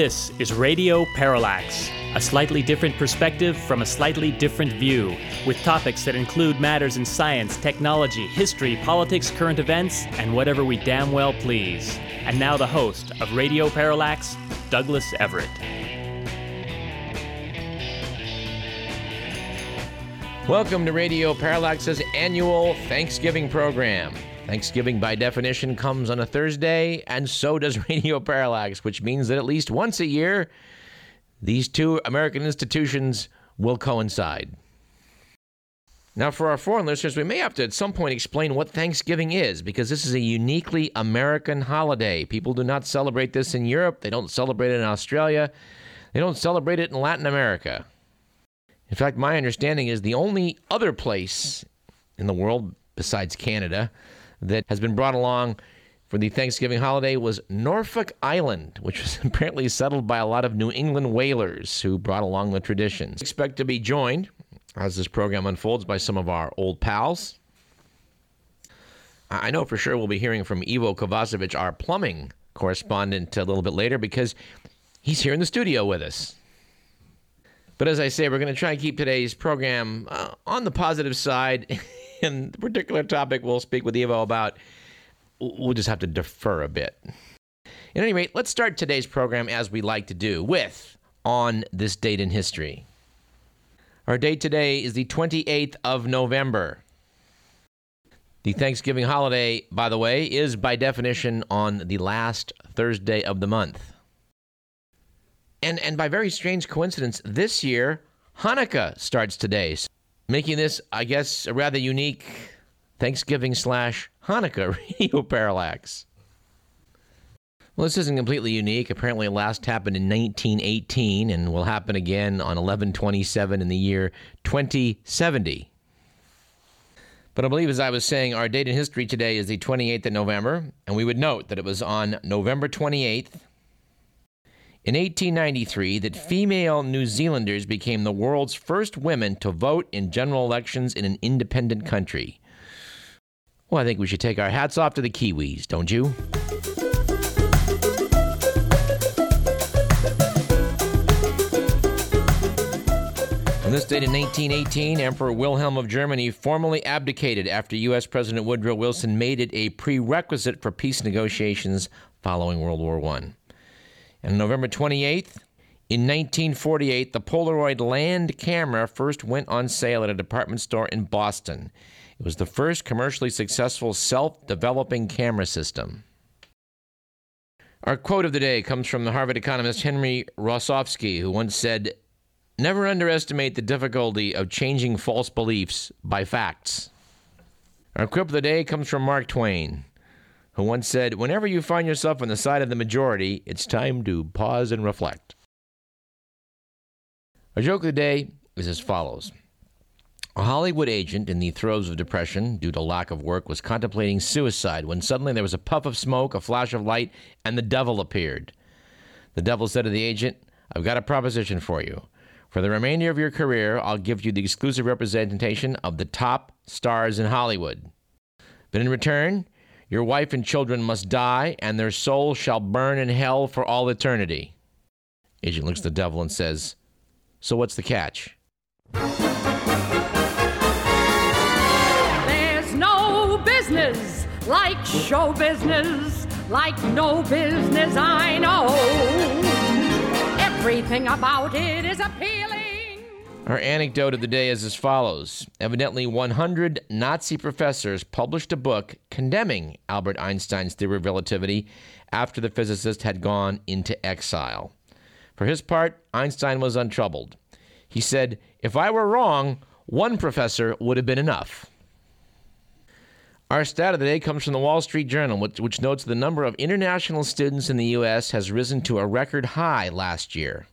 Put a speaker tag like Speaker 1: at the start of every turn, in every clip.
Speaker 1: This is Radio Parallax, a slightly different perspective from a slightly different view, with topics that include matters in science, technology, history, politics, current events, and whatever we damn well please. And now the host of Radio Parallax, Douglas Everett.
Speaker 2: Welcome to Radio Parallax's annual Thanksgiving program. Thanksgiving, by definition, comes on a Thursday, and so does Radio Parallax, which means that at least once a year, these two American institutions will coincide. Now, for our foreign listeners, we may have to at some point explain what Thanksgiving is, because this is a uniquely American holiday. People do not celebrate this in Europe, they don't celebrate it in Australia, they don't celebrate it in Latin America. In fact, my understanding is the only other place in the world besides Canada that has been brought along for the Thanksgiving holiday was Norfolk Island, which was apparently settled by a lot of New England whalers who brought along the traditions. Expect to be joined as this program unfolds by some of our old pals. I know for sure we'll be hearing from Ivo Kovacevic, our plumbing correspondent, a little bit later because he's here in the studio with us. But as I say, we're going to try and keep today's program uh, on the positive side. and the particular topic we'll speak with Ivo about, we'll just have to defer a bit. At any rate, let's start today's program as we like to do with On This Date in History. Our date today is the 28th of November. The Thanksgiving holiday, by the way, is by definition on the last Thursday of the month. And, and by very strange coincidence, this year, Hanukkah starts today making this, I guess, a rather unique Thanksgiving slash Hanukkah radio parallax. Well, this isn't completely unique. Apparently, it last happened in 1918 and will happen again on 1127 in the year 2070. But I believe, as I was saying, our date in history today is the 28th of November, and we would note that it was on November 28th, in 1893 that female New Zealanders became the world's first women to vote in general elections in an independent country. Well, I think we should take our hats off to the Kiwis, don't you? On this date in 1918, Emperor Wilhelm of Germany formally abdicated after U.S. President Woodrow Wilson made it a prerequisite for peace negotiations following World War I. And November 28th, in 1948, the Polaroid land camera first went on sale at a department store in Boston. It was the first commercially successful self developing camera system. Our quote of the day comes from the Harvard economist Henry Rosovsky, who once said, Never underestimate the difficulty of changing false beliefs by facts. Our quip of the day comes from Mark Twain who once said, Whenever you find yourself on the side of the majority, it's time to pause and reflect. Our joke of the day is as follows A Hollywood agent in the throes of depression due to lack of work was contemplating suicide when suddenly there was a puff of smoke, a flash of light, and the devil appeared. The devil said to the agent, I've got a proposition for you. For the remainder of your career, I'll give you the exclusive representation of the top stars in Hollywood. But in return, your wife and children must die, and their souls shall burn in hell for all eternity. Agent looks at the devil and says, So what's the catch?
Speaker 3: There's no business like show business, like no business I know. Everything about it is appealing.
Speaker 2: Our anecdote of the day is as follows. Evidently, 100 Nazi professors published a book condemning Albert Einstein's theory of relativity after the physicist had gone into exile. For his part, Einstein was untroubled. He said, If I were wrong, one professor would have been enough. Our stat of the day comes from the Wall Street Journal, which, which notes the number of international students in the U.S. has risen to a record high last year.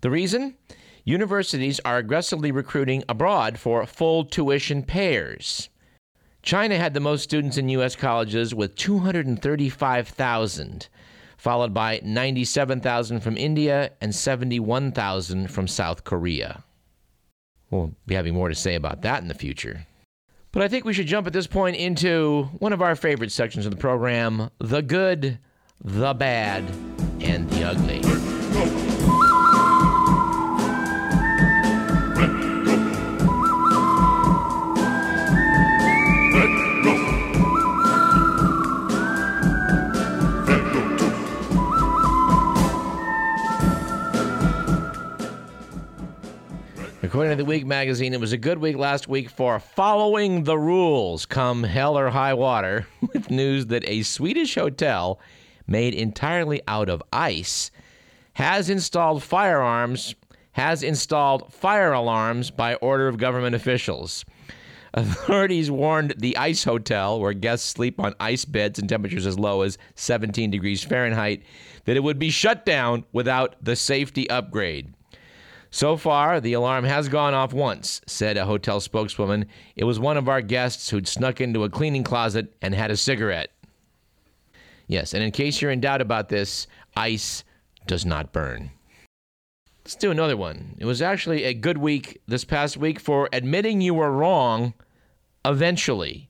Speaker 2: The reason? Universities are aggressively recruiting abroad for full tuition pairs. China had the most students in U.S. colleges with 235,000, followed by 97,000 from India and 71,000 from South Korea. We'll be having more to say about that in the future. But I think we should jump at this point into one of our favorite sections of the program the good, the bad, and the ugly. According to the Week magazine, it was a good week last week for following the rules, come hell or high water, with news that a Swedish hotel made entirely out of ice has installed firearms, has installed fire alarms by order of government officials. Authorities warned the Ice Hotel, where guests sleep on ice beds in temperatures as low as 17 degrees Fahrenheit, that it would be shut down without the safety upgrade. So far, the alarm has gone off once, said a hotel spokeswoman. It was one of our guests who'd snuck into a cleaning closet and had a cigarette. Yes, and in case you're in doubt about this, ice does not burn. Let's do another one. It was actually a good week this past week for admitting you were wrong eventually.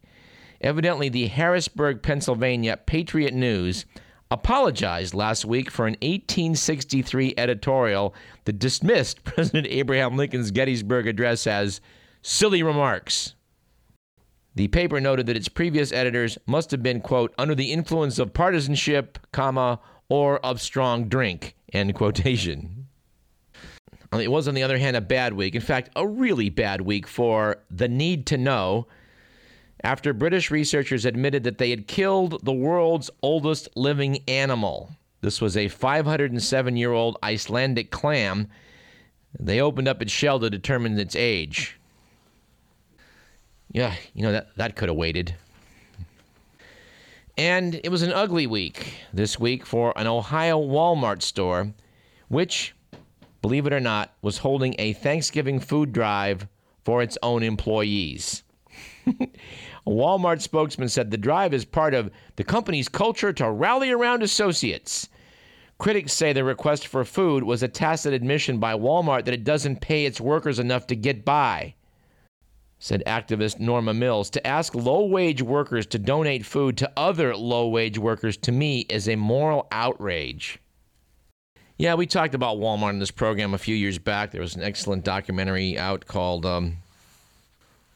Speaker 2: Evidently, the Harrisburg, Pennsylvania Patriot News apologized last week for an 1863 editorial that dismissed President Abraham Lincoln's Gettysburg Address as silly remarks. The paper noted that its previous editors must have been, quote, under the influence of partisanship, comma, or of strong drink, end quotation. It was, on the other hand, a bad week. In fact, a really bad week for the need to know after British researchers admitted that they had killed the world's oldest living animal. This was a 507 year old Icelandic clam. They opened up its shell to determine its age. Yeah, you know, that, that could have waited. And it was an ugly week this week for an Ohio Walmart store, which, believe it or not, was holding a Thanksgiving food drive for its own employees. A Walmart spokesman said the drive is part of the company's culture to rally around associates. Critics say the request for food was a tacit admission by Walmart that it doesn't pay its workers enough to get by. Said activist Norma Mills, to ask low wage workers to donate food to other low wage workers to me is a moral outrage. Yeah, we talked about Walmart in this program a few years back. There was an excellent documentary out called um,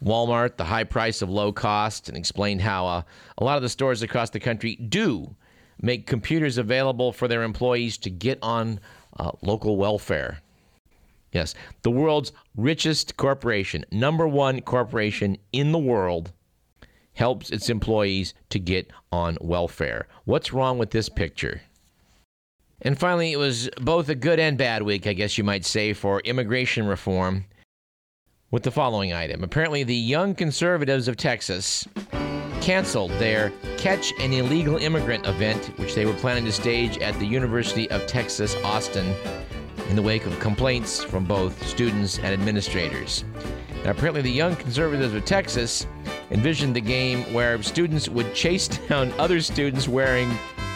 Speaker 2: Walmart, the high price of low cost, and explained how uh, a lot of the stores across the country do make computers available for their employees to get on uh, local welfare. Yes, the world's richest corporation, number one corporation in the world, helps its employees to get on welfare. What's wrong with this picture? And finally, it was both a good and bad week, I guess you might say, for immigration reform with the following item. Apparently, the Young Conservatives of Texas canceled their Catch an Illegal Immigrant event, which they were planning to stage at the University of Texas, Austin, in the wake of complaints from both students and administrators. Now, apparently, the Young Conservatives of Texas envisioned the game where students would chase down other students wearing,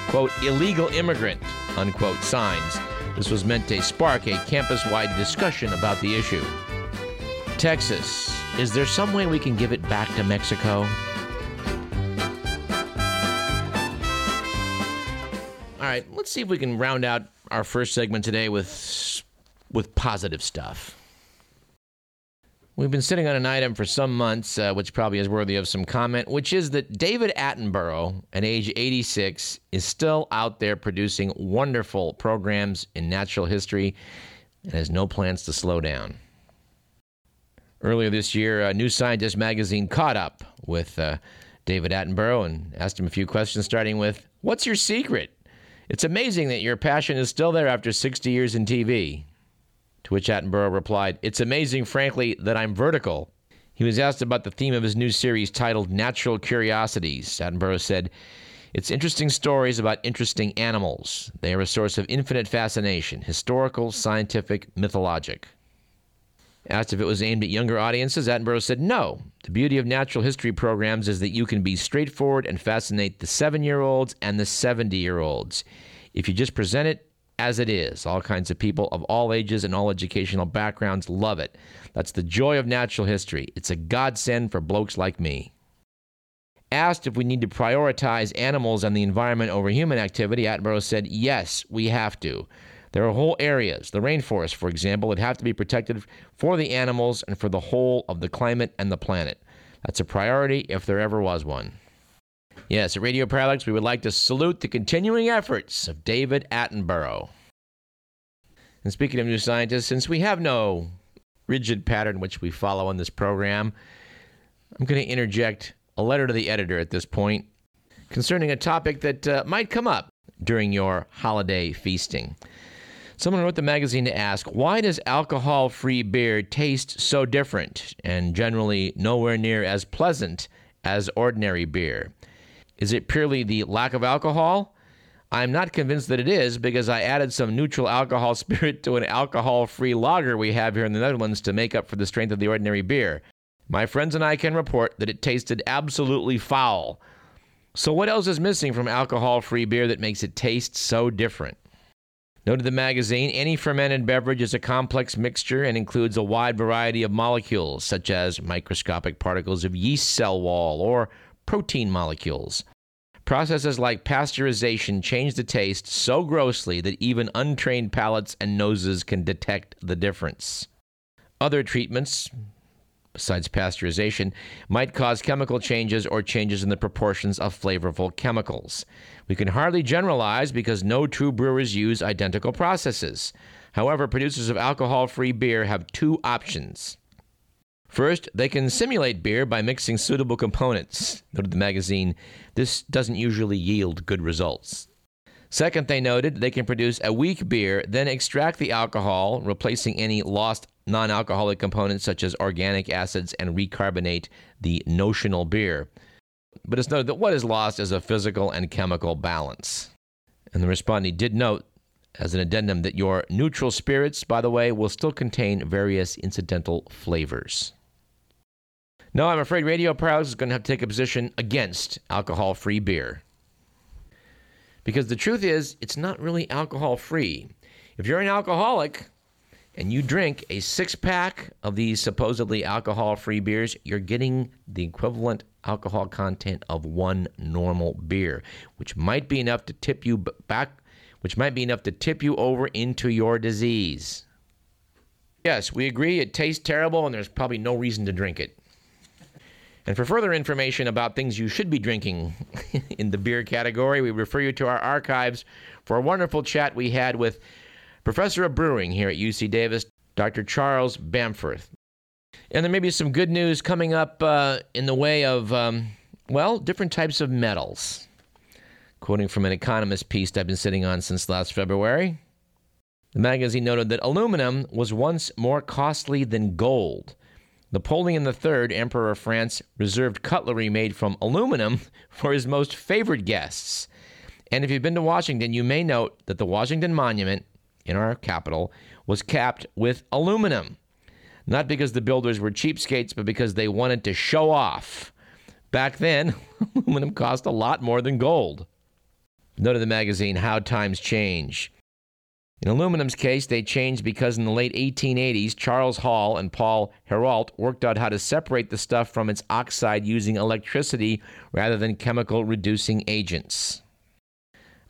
Speaker 2: quote, illegal immigrant, unquote, signs. This was meant to spark a campus wide discussion about the issue. Texas, is there some way we can give it back to Mexico? All right, let's see if we can round out our first segment today with with positive stuff. We've been sitting on an item for some months, uh, which probably is worthy of some comment, which is that David Attenborough, at age 86, is still out there producing wonderful programs in natural history and has no plans to slow down. Earlier this year, uh, New Scientist magazine caught up with uh, David Attenborough and asked him a few questions, starting with What's your secret? It's amazing that your passion is still there after 60 years in TV. To which Attenborough replied, It's amazing, frankly, that I'm vertical. He was asked about the theme of his new series titled Natural Curiosities. Attenborough said, It's interesting stories about interesting animals. They are a source of infinite fascination historical, scientific, mythologic. Asked if it was aimed at younger audiences, Attenborough said no. The beauty of natural history programs is that you can be straightforward and fascinate the seven year olds and the 70 year olds. If you just present it as it is, all kinds of people of all ages and all educational backgrounds love it. That's the joy of natural history. It's a godsend for blokes like me. Asked if we need to prioritize animals and the environment over human activity, Attenborough said, yes, we have to. There are whole areas, the rainforest, for example, that have to be protected for the animals and for the whole of the climate and the planet. That's a priority if there ever was one. Yes, at Radio Parallax, we would like to salute the continuing efforts of David Attenborough. And speaking of new scientists, since we have no rigid pattern which we follow on this program, I'm going to interject a letter to the editor at this point concerning a topic that uh, might come up during your holiday feasting. Someone wrote the magazine to ask, why does alcohol free beer taste so different and generally nowhere near as pleasant as ordinary beer? Is it purely the lack of alcohol? I'm not convinced that it is because I added some neutral alcohol spirit to an alcohol free lager we have here in the Netherlands to make up for the strength of the ordinary beer. My friends and I can report that it tasted absolutely foul. So, what else is missing from alcohol free beer that makes it taste so different? Noted the magazine, any fermented beverage is a complex mixture and includes a wide variety of molecules, such as microscopic particles of yeast cell wall or protein molecules. Processes like pasteurization change the taste so grossly that even untrained palates and noses can detect the difference. Other treatments, besides pasteurization, might cause chemical changes or changes in the proportions of flavorful chemicals. We can hardly generalize because no true brewers use identical processes. However, producers of alcohol free beer have two options. First, they can simulate beer by mixing suitable components. Noted the magazine, this doesn't usually yield good results. Second, they noted they can produce a weak beer, then extract the alcohol, replacing any lost non alcoholic components such as organic acids, and recarbonate the notional beer. But it's noted that what is lost is a physical and chemical balance. And the respondent did note, as an addendum, that your neutral spirits, by the way, will still contain various incidental flavors. No, I'm afraid Radio Parallax is going to have to take a position against alcohol free beer. Because the truth is, it's not really alcohol free. If you're an alcoholic and you drink a six pack of these supposedly alcohol free beers, you're getting the equivalent alcohol content of one normal beer, which might be enough to tip you back, which might be enough to tip you over into your disease. Yes, we agree it tastes terrible and there's probably no reason to drink it. And for further information about things you should be drinking in the beer category, we refer you to our archives for a wonderful chat we had with Professor of Brewing here at UC Davis, Dr. Charles Bamforth. And there may be some good news coming up uh, in the way of, um, well, different types of metals. Quoting from an Economist piece I've been sitting on since last February, the magazine noted that aluminum was once more costly than gold Napoleon III, Emperor of France, reserved cutlery made from aluminum for his most favored guests. And if you've been to Washington, you may note that the Washington Monument in our capital was capped with aluminum. Not because the builders were cheapskates, but because they wanted to show off. Back then, aluminum cost a lot more than gold. Note of the magazine, How Times Change. In aluminum's case, they changed because in the late 1880s, Charles Hall and Paul Héroult worked out how to separate the stuff from its oxide using electricity rather than chemical reducing agents.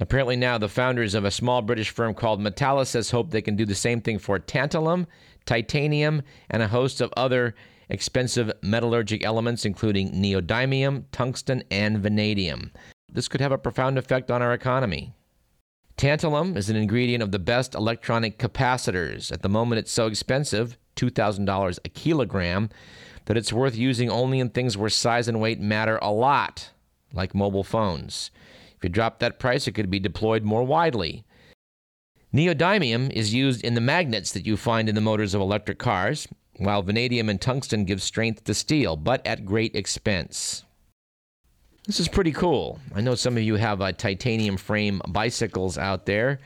Speaker 2: Apparently, now the founders of a small British firm called Metalysis hope they can do the same thing for tantalum, titanium, and a host of other expensive metallurgic elements, including neodymium, tungsten, and vanadium. This could have a profound effect on our economy. Tantalum is an ingredient of the best electronic capacitors. At the moment, it's so expensive, $2,000 a kilogram, that it's worth using only in things where size and weight matter a lot, like mobile phones. If you drop that price, it could be deployed more widely. Neodymium is used in the magnets that you find in the motors of electric cars, while vanadium and tungsten give strength to steel, but at great expense. This is pretty cool. I know some of you have uh, titanium frame bicycles out there,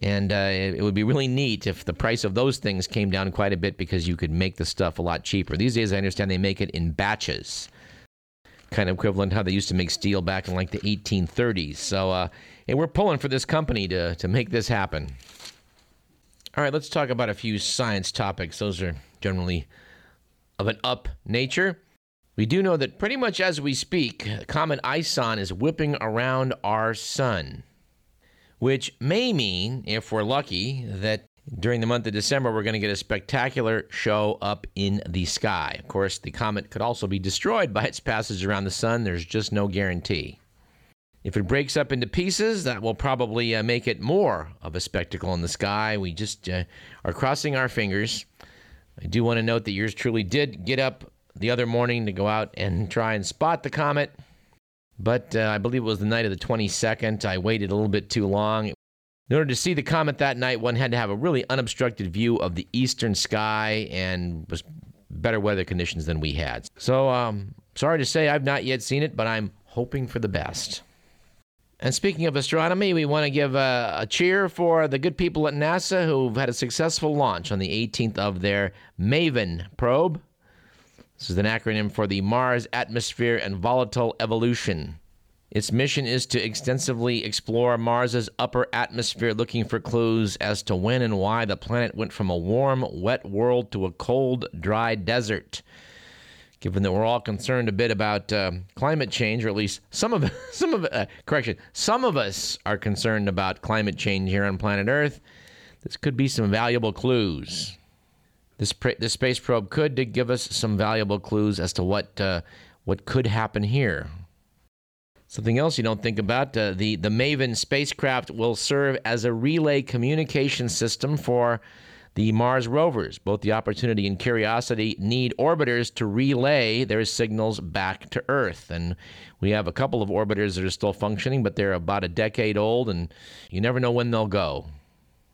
Speaker 2: and uh, it would be really neat if the price of those things came down quite a bit because you could make the stuff a lot cheaper. These days, I understand they make it in batches, kind of equivalent how they used to make steel back in like the 1830s. So, uh, and we're pulling for this company to, to make this happen. All right, let's talk about a few science topics. Those are generally of an up nature. We do know that pretty much as we speak, comet ISON is whipping around our sun. which may mean, if we're lucky, that during the month of December, we're going to get a spectacular show up in the sky. Of course, the comet could also be destroyed by its passage around the sun. There's just no guarantee. If it breaks up into pieces, that will probably uh, make it more of a spectacle in the sky. We just uh, are crossing our fingers. I do want to note that yours truly did get up the other morning to go out and try and spot the comet. But uh, I believe it was the night of the 22nd. I waited a little bit too long. In order to see the comet that night, one had to have a really unobstructed view of the eastern sky and was better weather conditions than we had. So, um, sorry to say I've not yet seen it, but I'm hoping for the best. And speaking of astronomy, we want to give a, a, cheer for the good people at NASA who've had a successful launch on the 18th of their MAVEN probe. This is an acronym for the Mars Atmosphere and Volatile Evolution. Its mission is to extensively explore Mars's upper atmosphere, looking for clues as to when and why the planet went from a warm, wet world to a cold, dry desert. Given that we're all concerned a bit about uh, climate change, or at least some of some of uh, correction, some of us are concerned about climate change here on planet Earth. This could be some valuable clues. This this space probe could give us some valuable clues as to what uh, what could happen here. Something else you don't think about uh, the, the MAVEN spacecraft will serve as a relay communication system for the Mars rovers. Both the Opportunity and Curiosity need orbiters to relay their signals back to Earth. And we have a couple of orbiters that are still functioning, but they're about a decade old, and you never know when they'll go.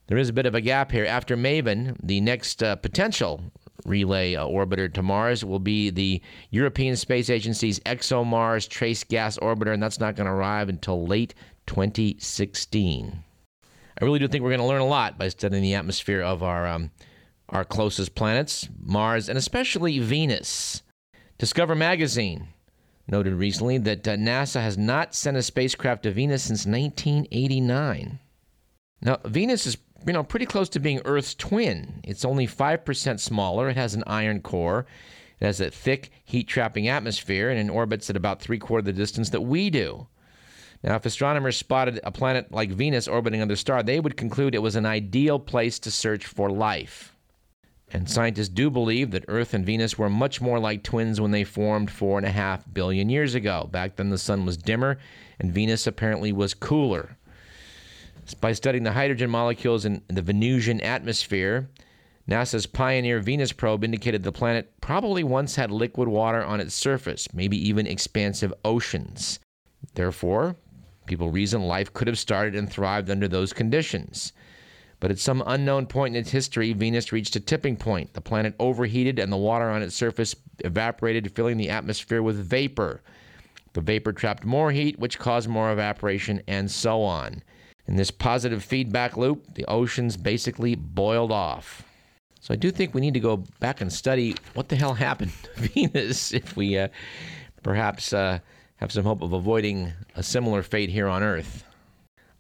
Speaker 2: There is a bit of a gap here. After MAVEN, the next uh, potential relay uh, orbiter to Mars will be the European Space Agency's ExoMars Trace Gas Orbiter, and that's not going to arrive until late 2016. I really do think we're going to learn a lot by studying the atmosphere of our um, our closest planets, Mars, and especially Venus. Discover magazine noted recently that uh, NASA has not sent a spacecraft to Venus since 1989. Now, Venus is you know, pretty close to being Earth's twin. It's only 5% smaller. It has an iron core. It has a thick, heat trapping atmosphere, and it orbits at about three quarter the distance that we do. Now, if astronomers spotted a planet like Venus orbiting another star, they would conclude it was an ideal place to search for life. And scientists do believe that Earth and Venus were much more like twins when they formed four and a half billion years ago. Back then, the sun was dimmer, and Venus apparently was cooler by studying the hydrogen molecules in the Venusian atmosphere. NASA's Pioneer Venus probe indicated the planet probably once had liquid water on its surface, maybe even expansive oceans. Therefore, people reason life could have started and thrived under those conditions. But at some unknown point in its history, Venus reached a tipping point. The planet overheated and the water on its surface evaporated, filling the atmosphere with vapor. The vapor trapped more heat, which caused more evaporation, and so on. In this positive feedback loop, the oceans basically boiled off. So I do think we need to go back and study what the hell happened to Venus if we uh, perhaps uh, have some hope of avoiding a similar fate here on Earth.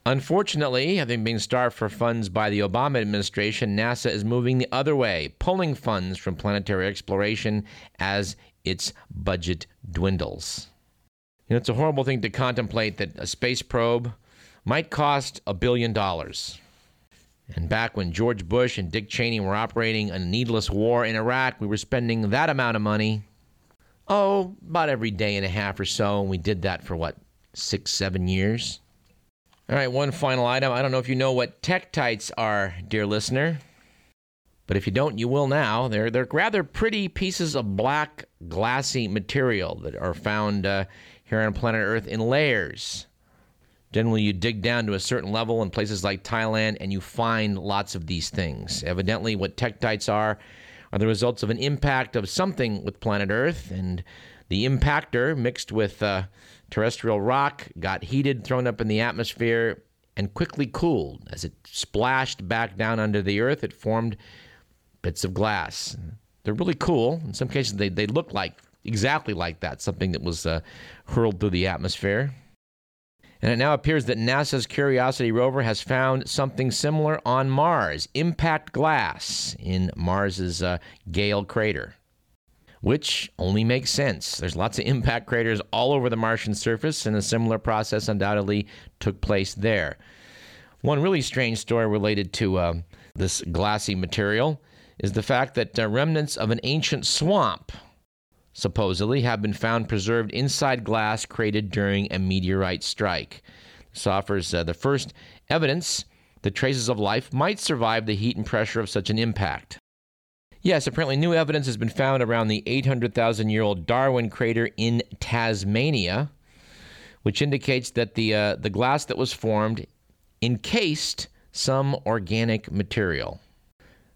Speaker 2: Unfortunately, having been starved for funds by the Obama administration, NASA is moving the other way, pulling funds from planetary exploration as its budget dwindles. You know, it's a horrible thing to contemplate that a space probe might cost a billion dollars. And back when George Bush and Dick Cheney were operating a needless war in Iraq, we were spending that amount of money, oh, about every day and a half or so. And we did that for what, six, seven years? All right, one final item. I don't know if you know what Tektites are, dear listener. But if you don't, you will now. They're, they're rather pretty pieces of black, glassy material that are found uh, here on planet Earth in layers. Generally, you dig down to a certain level in places like Thailand and you find lots of these things. Evidently, what tektites are are the results of an impact of something with planet Earth, and the impactor mixed with uh, terrestrial rock got heated, thrown up in the atmosphere, and quickly cooled. As it splashed back down under the Earth, it formed bits of glass. They're really cool. In some cases, they, they look like exactly like that, something that was uh, hurled through the atmosphere. And it now appears that NASA's Curiosity rover has found something similar on Mars impact glass in Mars's uh, Gale crater. Which only makes sense. There's lots of impact craters all over the Martian surface, and a similar process undoubtedly took place there. One really strange story related to uh, this glassy material is the fact that uh, remnants of an ancient swamp supposedly have been found preserved inside glass created during a meteorite strike. This offers uh, the first evidence that traces of life might survive the heat and pressure of such an impact. Yes, apparently new evidence has been found around the 800,000 year old Darwin crater in Tasmania, which indicates that the, uh, the glass that was formed encased some organic material.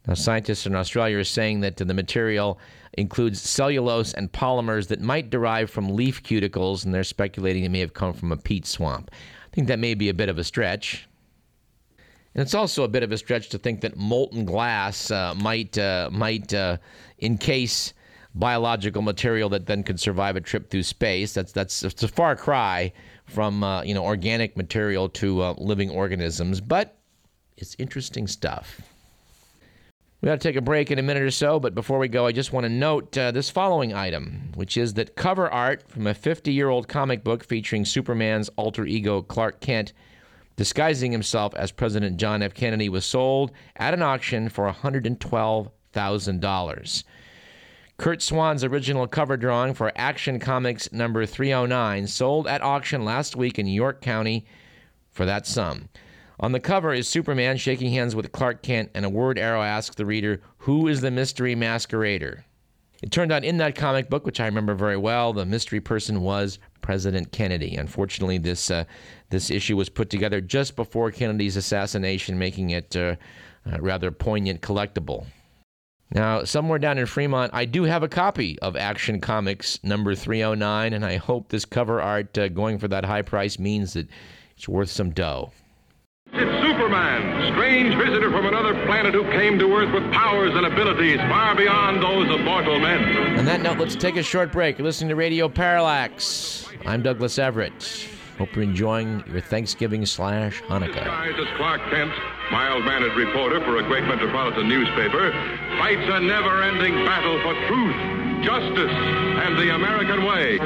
Speaker 2: Now, scientists in Australia are saying that the material includes cellulose and polymers that might derive from leaf cuticles, and they're speculating it may have come from a peat swamp. I think that may be a bit of a stretch. And it's also a bit of a stretch to think that molten glass uh, might uh, might uh, encase biological material that then could survive a trip through space. That's that's it's a far cry from uh, you know organic material to uh, living organisms, but it's interesting stuff. We got to take a break in a minute or so, but before we go, I just want to note uh, this following item, which is that cover art from a 50 year old comic book featuring Superman's alter ego Clark Kent disguising himself as President John F. Kennedy, was sold at an auction for $112,000. Curt Swan's original cover drawing for Action Comics number 309 sold at auction last week in York County for that sum. On the cover is Superman shaking hands with Clark Kent, and a word arrow asks the reader, Who is the mystery masquerader? It turned out in that comic book, which I remember very well, the mystery person was President Kennedy. Unfortunately, this uh, this issue was put together just before Kennedy's assassination, making it uh, a rather poignant collectible. Now, somewhere down in Fremont, I do have a copy of Action Comics number 309, and I hope this cover art uh, going for that high price means that it's worth some dough.
Speaker 4: It's Superman, strange visitor from another planet who came to Earth with powers and abilities far beyond those of mortal men.
Speaker 2: On that note, let's take a short break. You're listening to Radio Parallax. I'm Douglas Everett. Hope you're enjoying your Thanksgiving slash Hanukkah.
Speaker 4: Disguised as Clark Kent, mild-mannered reporter for a great metropolitan newspaper, fights a never-ending battle for truth, justice, and the American way.